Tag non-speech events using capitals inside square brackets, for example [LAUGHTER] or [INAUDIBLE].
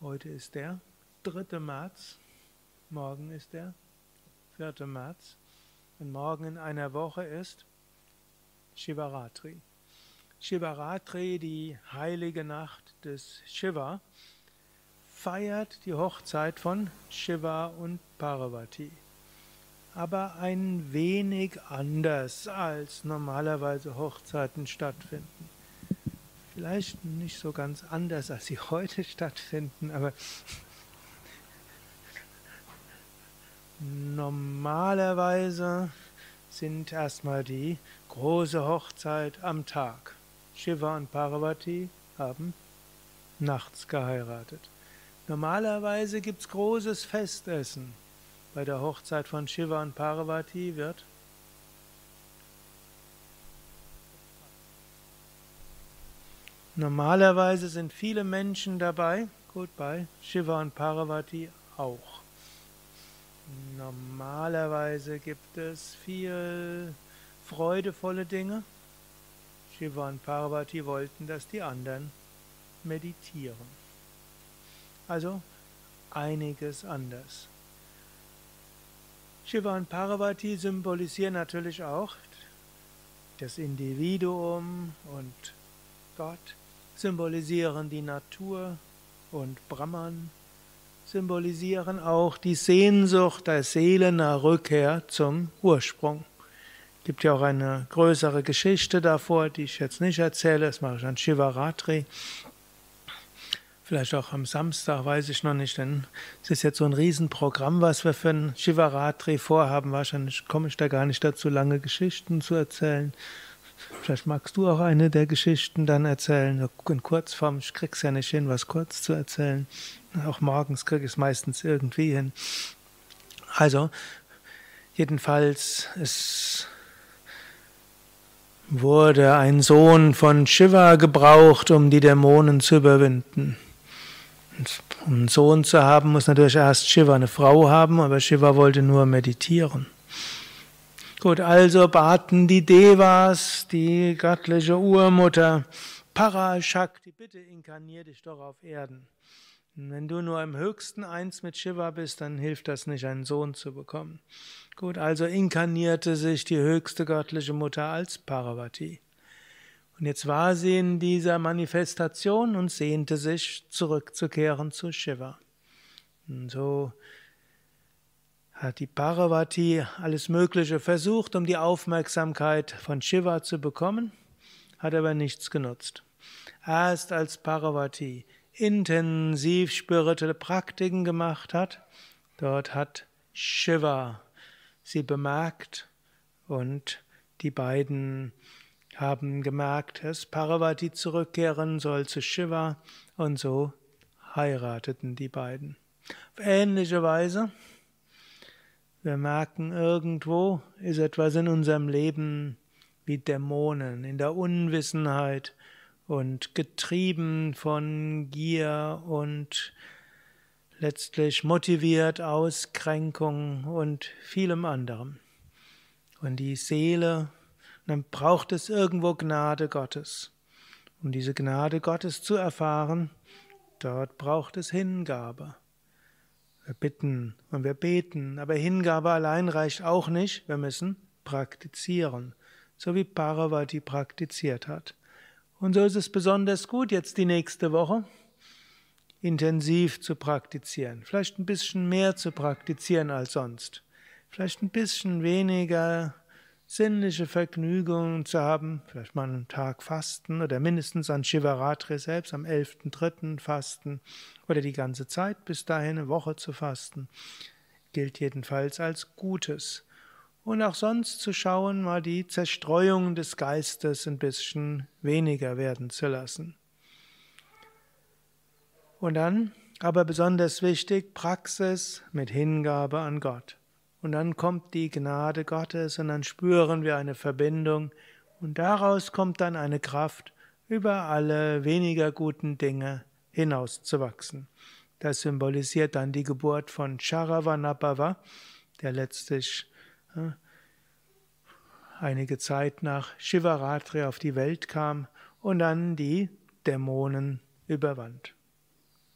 Heute ist der 3. März, morgen ist der 4. März und morgen in einer Woche ist Shivaratri. Shivaratri, die heilige Nacht des Shiva, feiert die Hochzeit von Shiva und Parvati. Aber ein wenig anders als normalerweise Hochzeiten stattfinden vielleicht nicht so ganz anders, als sie [LAUGHS] heute stattfinden, aber normalerweise sind erstmal die große Hochzeit am Tag. Shiva und Parvati haben nachts geheiratet. Normalerweise gibt es großes Festessen. Bei der Hochzeit von Shiva und Parvati wird Normalerweise sind viele Menschen dabei, gut bei Shiva und Parvati auch. Normalerweise gibt es viel freudevolle Dinge. Shiva und Parvati wollten, dass die anderen meditieren. Also einiges anders. Shiva und Parvati symbolisieren natürlich auch das Individuum und Gott symbolisieren die Natur und Brahman symbolisieren auch die Sehnsucht der Seele nach Rückkehr zum Ursprung. Es gibt ja auch eine größere Geschichte davor, die ich jetzt nicht erzähle, das mache ich an Shivaratri. Vielleicht auch am Samstag, weiß ich noch nicht, denn es ist jetzt so ein Riesenprogramm, was wir für ein Shivaratri vorhaben. Wahrscheinlich komme ich da gar nicht dazu, lange Geschichten zu erzählen. Vielleicht magst du auch eine der Geschichten dann erzählen, in Kurzform. Ich krieg's ja nicht hin, was kurz zu erzählen. Auch morgens krieg ich es meistens irgendwie hin. Also, jedenfalls, es wurde ein Sohn von Shiva gebraucht, um die Dämonen zu überwinden. um einen Sohn zu haben, muss natürlich erst Shiva eine Frau haben, aber Shiva wollte nur meditieren. Gut, also baten die Devas, die göttliche Urmutter, Parashakti, bitte inkarnier dich doch auf Erden. Wenn du nur im höchsten Eins mit Shiva bist, dann hilft das nicht, einen Sohn zu bekommen. Gut, also inkarnierte sich die höchste göttliche Mutter als Parvati. Und jetzt war sie in dieser Manifestation und sehnte sich zurückzukehren zu Shiva. Und so hat die Parvati alles Mögliche versucht, um die Aufmerksamkeit von Shiva zu bekommen, hat aber nichts genutzt. Erst als Parvati intensiv spirituelle Praktiken gemacht hat, dort hat Shiva sie bemerkt und die beiden haben gemerkt, dass Parvati zurückkehren soll zu Shiva und so heirateten die beiden. Auf ähnliche Weise wir merken, irgendwo ist etwas in unserem Leben wie Dämonen, in der Unwissenheit und getrieben von Gier und letztlich motiviert aus Kränkung und vielem anderem. Und die Seele, dann braucht es irgendwo Gnade Gottes. Um diese Gnade Gottes zu erfahren, dort braucht es Hingabe. Wir bitten und wir beten, aber Hingabe allein reicht auch nicht. Wir müssen praktizieren, so wie Parvati praktiziert hat. Und so ist es besonders gut, jetzt die nächste Woche intensiv zu praktizieren. Vielleicht ein bisschen mehr zu praktizieren als sonst. Vielleicht ein bisschen weniger sinnliche Vergnügungen zu haben, vielleicht mal einen Tag fasten oder mindestens an Shivaratri selbst am 11.3. fasten oder die ganze Zeit bis dahin eine Woche zu fasten, gilt jedenfalls als Gutes. Und auch sonst zu schauen, mal die Zerstreuung des Geistes ein bisschen weniger werden zu lassen. Und dann, aber besonders wichtig, Praxis mit Hingabe an Gott. Und dann kommt die Gnade Gottes und dann spüren wir eine Verbindung und daraus kommt dann eine Kraft, über alle weniger guten Dinge hinauszuwachsen. Das symbolisiert dann die Geburt von Charavanabhava, der letztlich äh, einige Zeit nach Shivaratri auf die Welt kam und dann die Dämonen überwand.